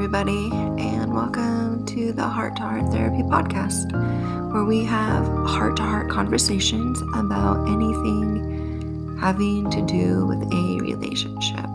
everybody, and welcome to the Heart to Heart Therapy Podcast, where we have heart to heart conversations about anything having to do with a relationship.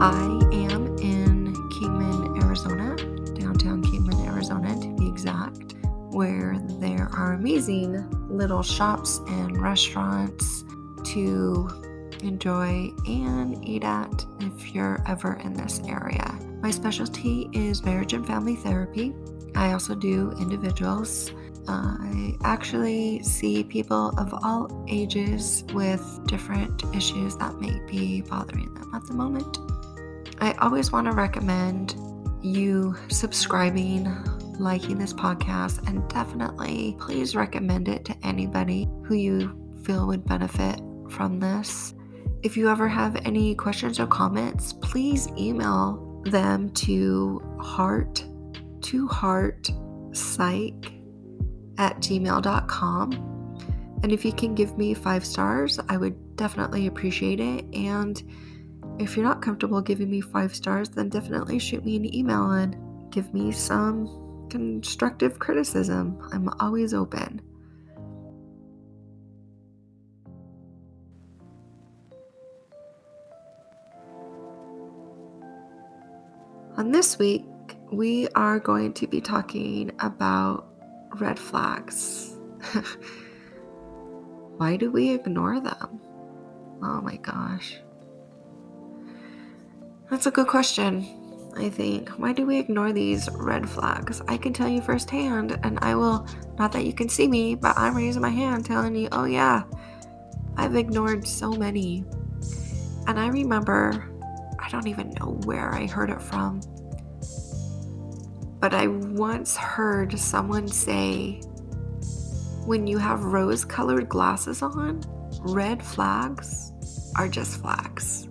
I am in Kingman, Arizona, downtown Kingman, Arizona to be exact, where there are amazing little shops and restaurants to enjoy and eat at if you're ever in this area. My specialty is marriage and family therapy. I also do individuals. I actually see people of all ages with different issues that may be bothering them at the moment. I always want to recommend you subscribing, liking this podcast, and definitely please recommend it to anybody who you feel would benefit from this. If you ever have any questions or comments, please email them to heart to heart psych at gmail.com. And if you can give me five stars, I would definitely appreciate it. And if you're not comfortable giving me five stars, then definitely shoot me an email and give me some constructive criticism. I'm always open. On this week, we are going to be talking about red flags. Why do we ignore them? Oh my gosh. That's a good question, I think. Why do we ignore these red flags? I can tell you firsthand, and I will, not that you can see me, but I'm raising my hand telling you, oh yeah, I've ignored so many. And I remember I don't even know where I heard it from. But I once heard someone say when you have rose colored glasses on, red flags are just flags.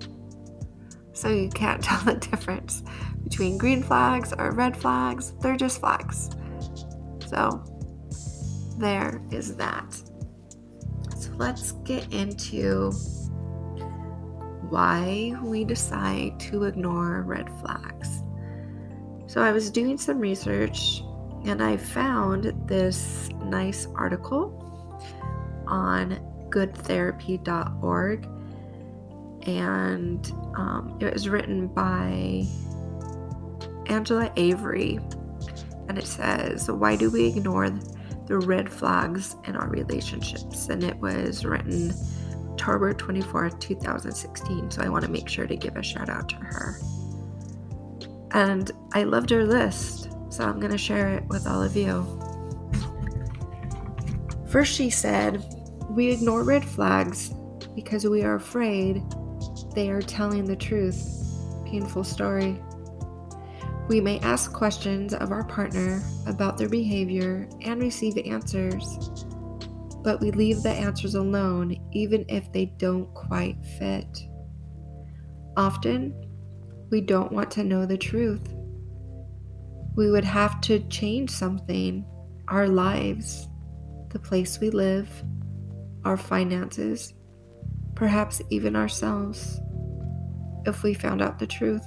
So you can't tell the difference between green flags or red flags, they're just flags. So there is that. So let's get into why we decide to ignore red flags. So, I was doing some research and I found this nice article on goodtherapy.org, and um, it was written by Angela Avery. And it says, Why do we ignore the red flags in our relationships? And it was written October 24th, 2016. So I want to make sure to give a shout out to her. And I loved her list, so I'm going to share it with all of you. First, she said, We ignore red flags because we are afraid they are telling the truth. Painful story. We may ask questions of our partner about their behavior and receive answers but we leave the answers alone even if they don't quite fit. Often, we don't want to know the truth. We would have to change something our lives, the place we live, our finances, perhaps even ourselves, if we found out the truth.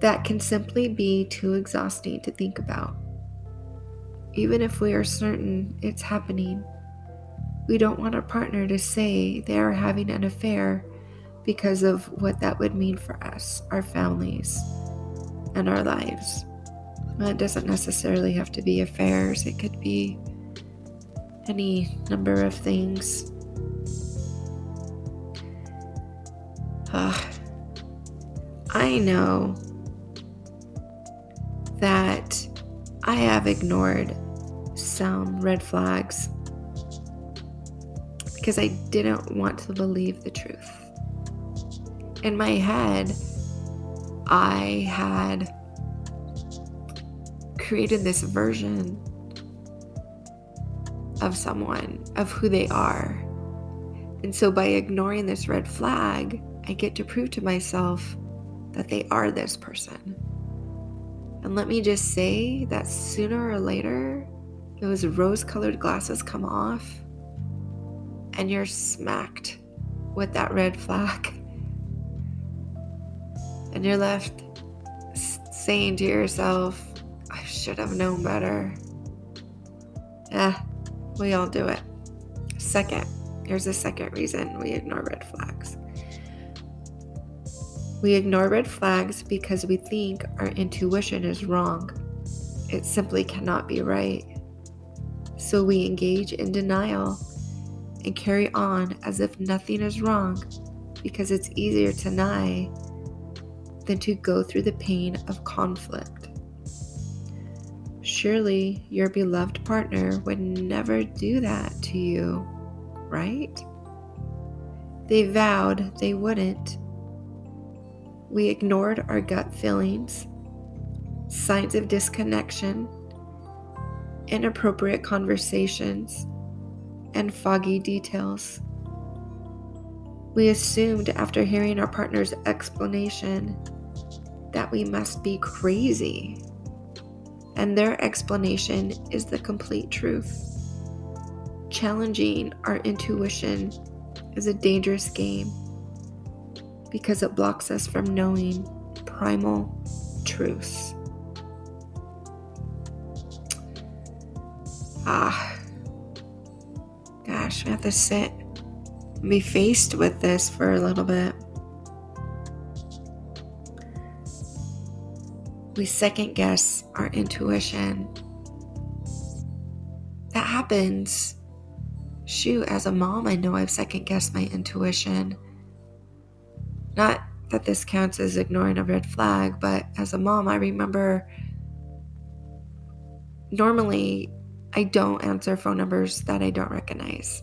That can simply be too exhausting to think about even if we are certain it's happening. We don't want our partner to say they are having an affair because of what that would mean for us, our families, and our lives. Well, it doesn't necessarily have to be affairs, it could be any number of things. Uh, I know that I have ignored some red flags because I didn't want to believe the truth. In my head, I had created this version of someone, of who they are. And so by ignoring this red flag, I get to prove to myself that they are this person. And let me just say that sooner or later, those rose colored glasses come off and you're smacked with that red flag. And you're left saying to yourself, I should have known better. Yeah, we all do it. Second, here's the second reason we ignore red flags. We ignore red flags because we think our intuition is wrong. It simply cannot be right. So we engage in denial and carry on as if nothing is wrong because it's easier to deny than to go through the pain of conflict. Surely your beloved partner would never do that to you, right? They vowed they wouldn't. We ignored our gut feelings, signs of disconnection, inappropriate conversations, and foggy details. We assumed after hearing our partner's explanation that we must be crazy, and their explanation is the complete truth. Challenging our intuition is a dangerous game because it blocks us from knowing primal truths. Ah, gosh, I have to sit and be faced with this for a little bit. We second guess our intuition. That happens. Shoot, as a mom, I know I've second guessed my intuition. Not that this counts as ignoring a red flag, but as a mom, I remember normally I don't answer phone numbers that I don't recognize.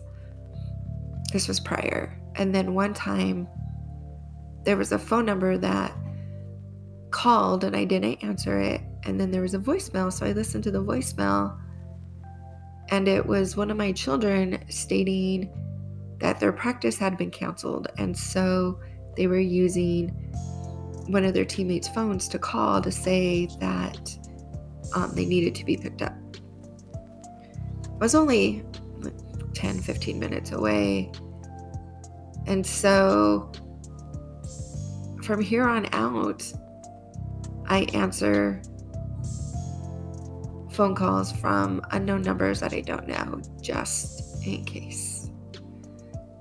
This was prior. And then one time, there was a phone number that called and I didn't answer it. And then there was a voicemail. So I listened to the voicemail. And it was one of my children stating that their practice had been canceled. And so they were using one of their teammates' phones to call to say that um, they needed to be picked up. I was only 10, 15 minutes away. And so from here on out, I answer phone calls from unknown numbers that I don't know, just in case.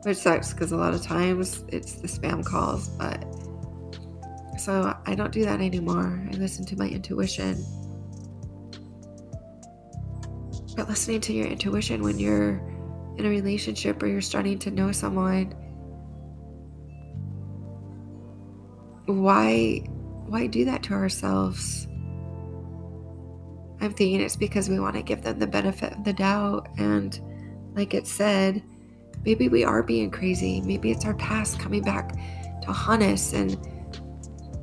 Which sucks because a lot of times it's the spam calls, but so I don't do that anymore. I listen to my intuition but listening to your intuition when you're in a relationship or you're starting to know someone, why why do that to ourselves? I'm thinking it's because we want to give them the benefit of the doubt and like it said, maybe we are being crazy. Maybe it's our past coming back to haunt us and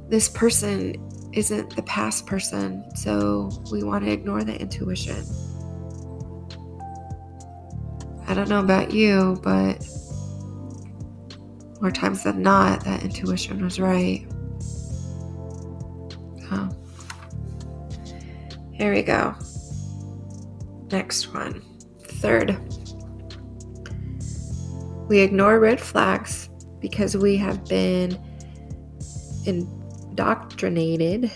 this person isn't the past person, so we want to ignore the intuition. I don't know about you, but more times than not, that intuition was right. Here we go. Next one. Third, we ignore red flags because we have been indoctrinated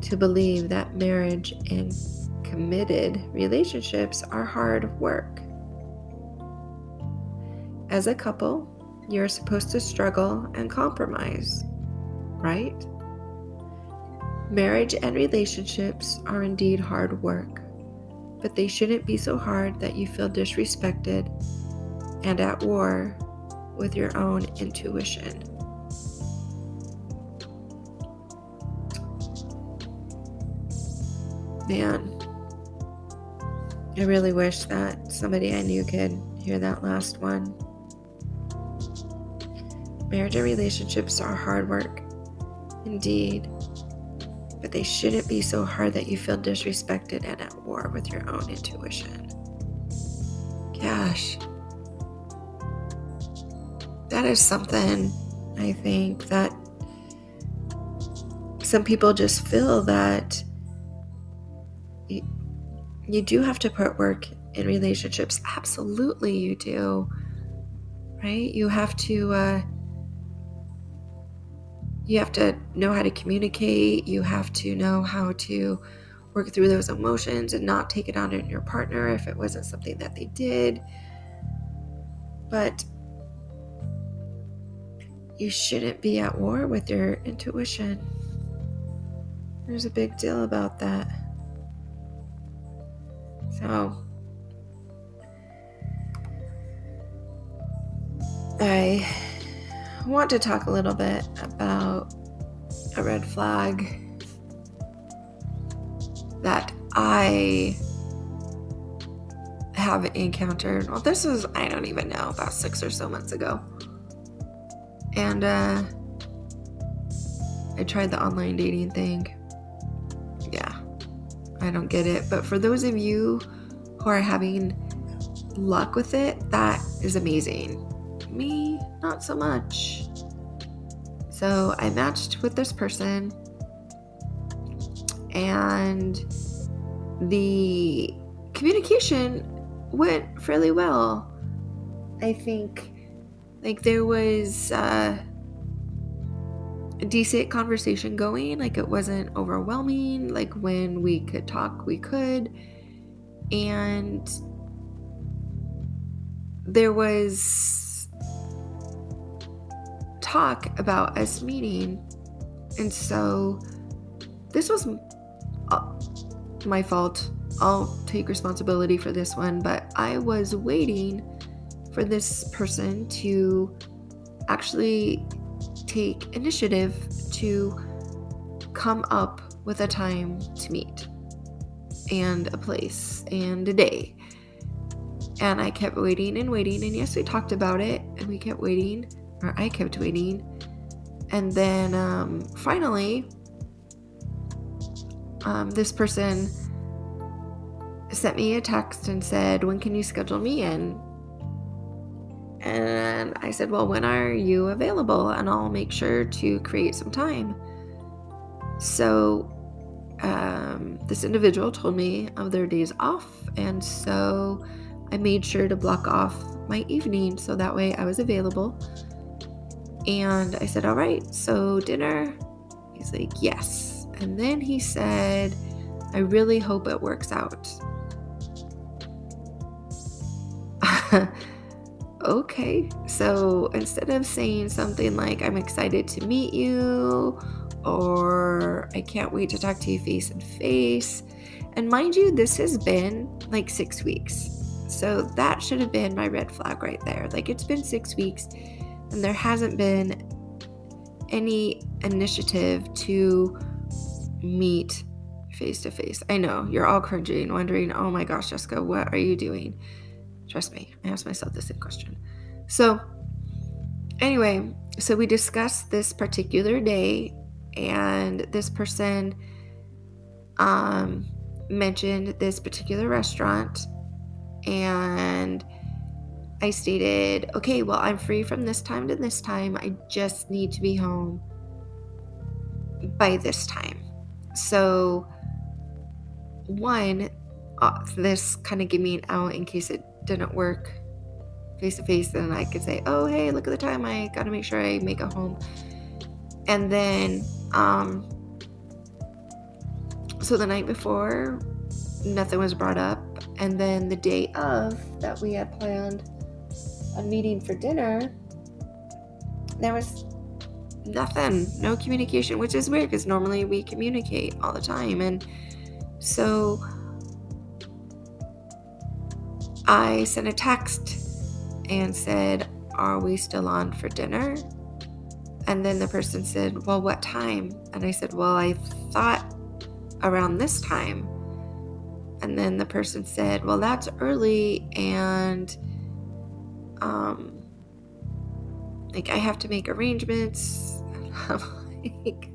to believe that marriage and committed relationships are hard work. As a couple, you're supposed to struggle and compromise, right? Marriage and relationships are indeed hard work, but they shouldn't be so hard that you feel disrespected and at war with your own intuition. Man, I really wish that somebody I knew could hear that last one. Marriage and relationships are hard work, indeed, but they shouldn't be so hard that you feel disrespected and at war with your own intuition. Gosh, that is something I think that some people just feel that you, you do have to put work in relationships. Absolutely, you do right? You have to uh, you have to know how to communicate. You have to know how to work through those emotions and not take it on your partner if it wasn't something that they did. But you shouldn't be at war with your intuition. There's a big deal about that. So, I want to talk a little bit about a red flag that I have encountered. Well, this was, I don't even know, about six or so months ago. And uh, I tried the online dating thing. Yeah, I don't get it. But for those of you who are having luck with it, that is amazing. Me, not so much. So I matched with this person, and the communication went fairly well. I think like there was uh, a decent conversation going, like it wasn't overwhelming. Like when we could talk, we could. And there was talk about us meeting. And so this was uh, my fault. I'll take responsibility for this one, but I was waiting for this person to actually take initiative to come up with a time to meet and a place and a day. And I kept waiting and waiting. And yes, we talked about it and we kept waiting, or I kept waiting. And then um, finally, um, this person sent me a text and said, When can you schedule me in? And I said, Well, when are you available? And I'll make sure to create some time. So um, this individual told me of their days off. And so I made sure to block off my evening so that way I was available. And I said, All right, so dinner? He's like, Yes. And then he said, I really hope it works out. okay. So instead of saying something like, I'm excited to meet you, or I can't wait to talk to you face and face, and mind you, this has been like six weeks. So that should have been my red flag right there. Like it's been six weeks and there hasn't been any initiative to meet face to face. I know you're all cringing, wondering, oh my gosh, Jessica, what are you doing? Trust me, I asked myself the same question. So, anyway, so we discussed this particular day, and this person um, mentioned this particular restaurant, and I stated, okay, well, I'm free from this time to this time. I just need to be home by this time. So, one, uh, this kind of gave me an out in case it didn't work face to face, then I could say, oh, hey, look at the time. I got to make sure I make it home. And then, um, so the night before, nothing was brought up. And then the day of that we had planned a meeting for dinner, there was nothing, no communication, which is weird because normally we communicate all the time. And so I sent a text and said, Are we still on for dinner? And then the person said, Well, what time? And I said, Well, I thought around this time. And then the person said, Well, that's early and um like I have to make arrangements. I'm like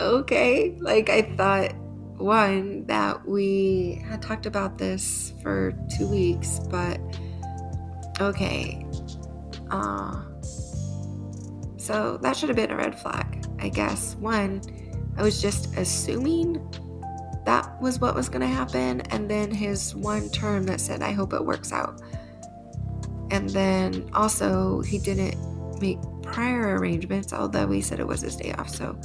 okay. Like I thought one that we had talked about this for two weeks, but okay. Uh, so that should have been a red flag, I guess. One, I was just assuming that was what was going to happen, and then his one term that said, I hope it works out. And then also, he didn't make prior arrangements, although he said it was his day off, so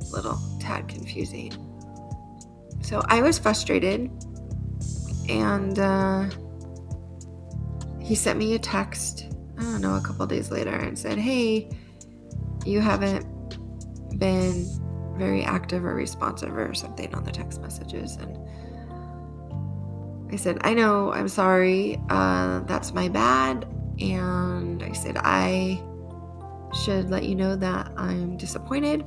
a little tad confusing. So I was frustrated, and uh, he sent me a text, I don't know, a couple days later and said, Hey, you haven't been very active or responsive or something on the text messages. And I said, I know, I'm sorry. Uh, that's my bad. And I said, I should let you know that I'm disappointed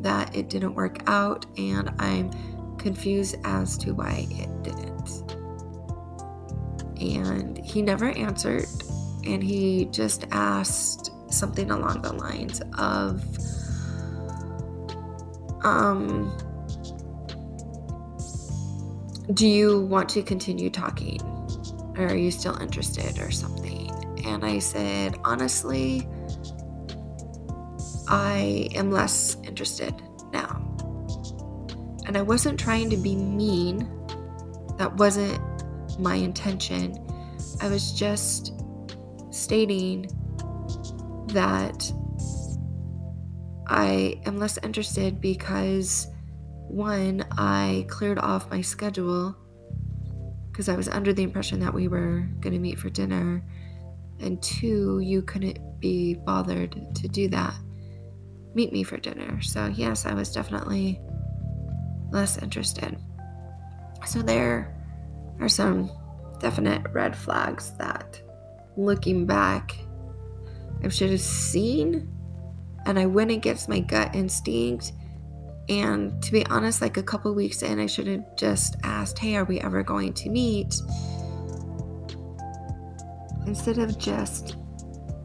that it didn't work out and I'm confused as to why it didn't. And he never answered and he just asked something along the lines of, um, do you want to continue talking? Or are you still interested or something? And I said, honestly, I am less interested now. And I wasn't trying to be mean. That wasn't my intention. I was just stating that I am less interested because one, I cleared off my schedule because I was under the impression that we were going to meet for dinner, and two, you couldn't be bothered to do that, meet me for dinner. So, yes, I was definitely less interested. So, there are some definite red flags that, looking back, I should have seen, and I went against my gut instinct and to be honest, like a couple weeks in, I should have just asked, Hey, are we ever going to meet? Instead of just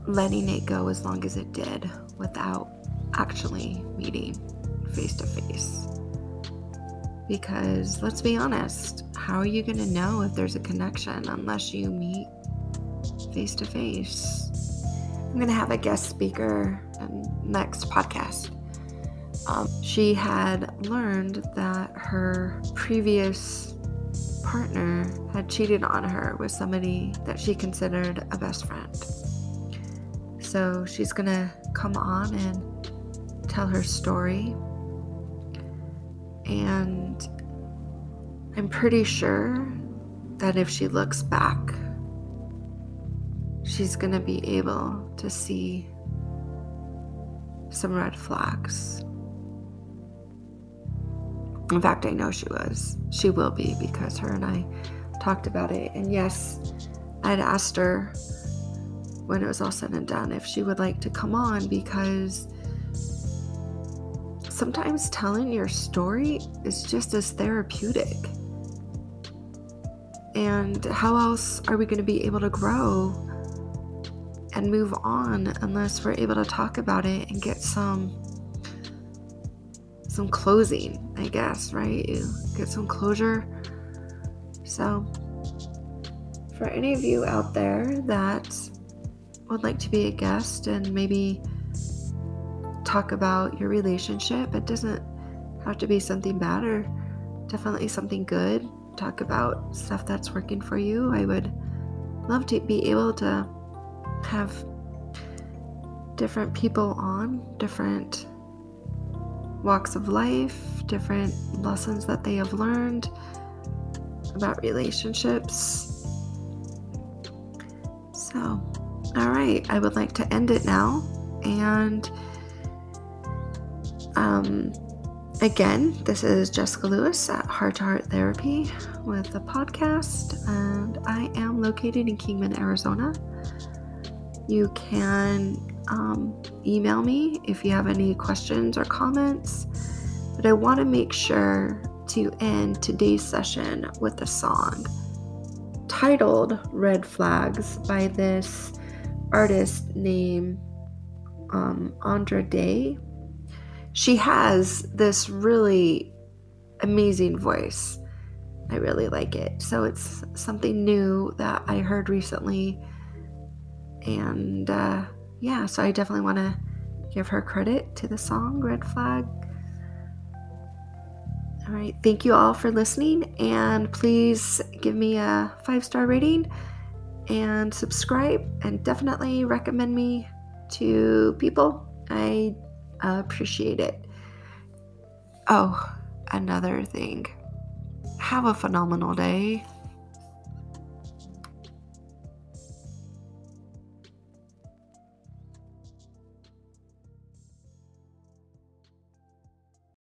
letting it go as long as it did without actually meeting face to face. Because let's be honest, how are you going to know if there's a connection unless you meet face to face? I'm going to have a guest speaker next podcast um, she had learned that her previous partner had cheated on her with somebody that she considered a best friend. So she's gonna come on and tell her story. And I'm pretty sure that if she looks back, she's gonna be able to see some red flags. In fact, I know she was. She will be because her and I talked about it. And yes, I had asked her when it was all said and done if she would like to come on because sometimes telling your story is just as therapeutic. And how else are we going to be able to grow and move on unless we're able to talk about it and get some some closing, I guess, right? You get some closure. So, for any of you out there that would like to be a guest and maybe talk about your relationship, it doesn't have to be something bad or definitely something good. Talk about stuff that's working for you. I would love to be able to have different people on, different walks of life, different lessons that they have learned about relationships. So, all right, I would like to end it now. And um, again, this is Jessica Lewis at Heart to Heart Therapy with the podcast, and I am located in Kingman, Arizona. You can um, email me if you have any questions or comments. But I want to make sure to end today's session with a song titled Red Flags by this artist named um, Andra Day. She has this really amazing voice. I really like it. So it's something new that I heard recently. And uh, yeah, so I definitely want to give her credit to the song Red Flag. All right, thank you all for listening, and please give me a five star rating and subscribe and definitely recommend me to people. I appreciate it. Oh, another thing. Have a phenomenal day.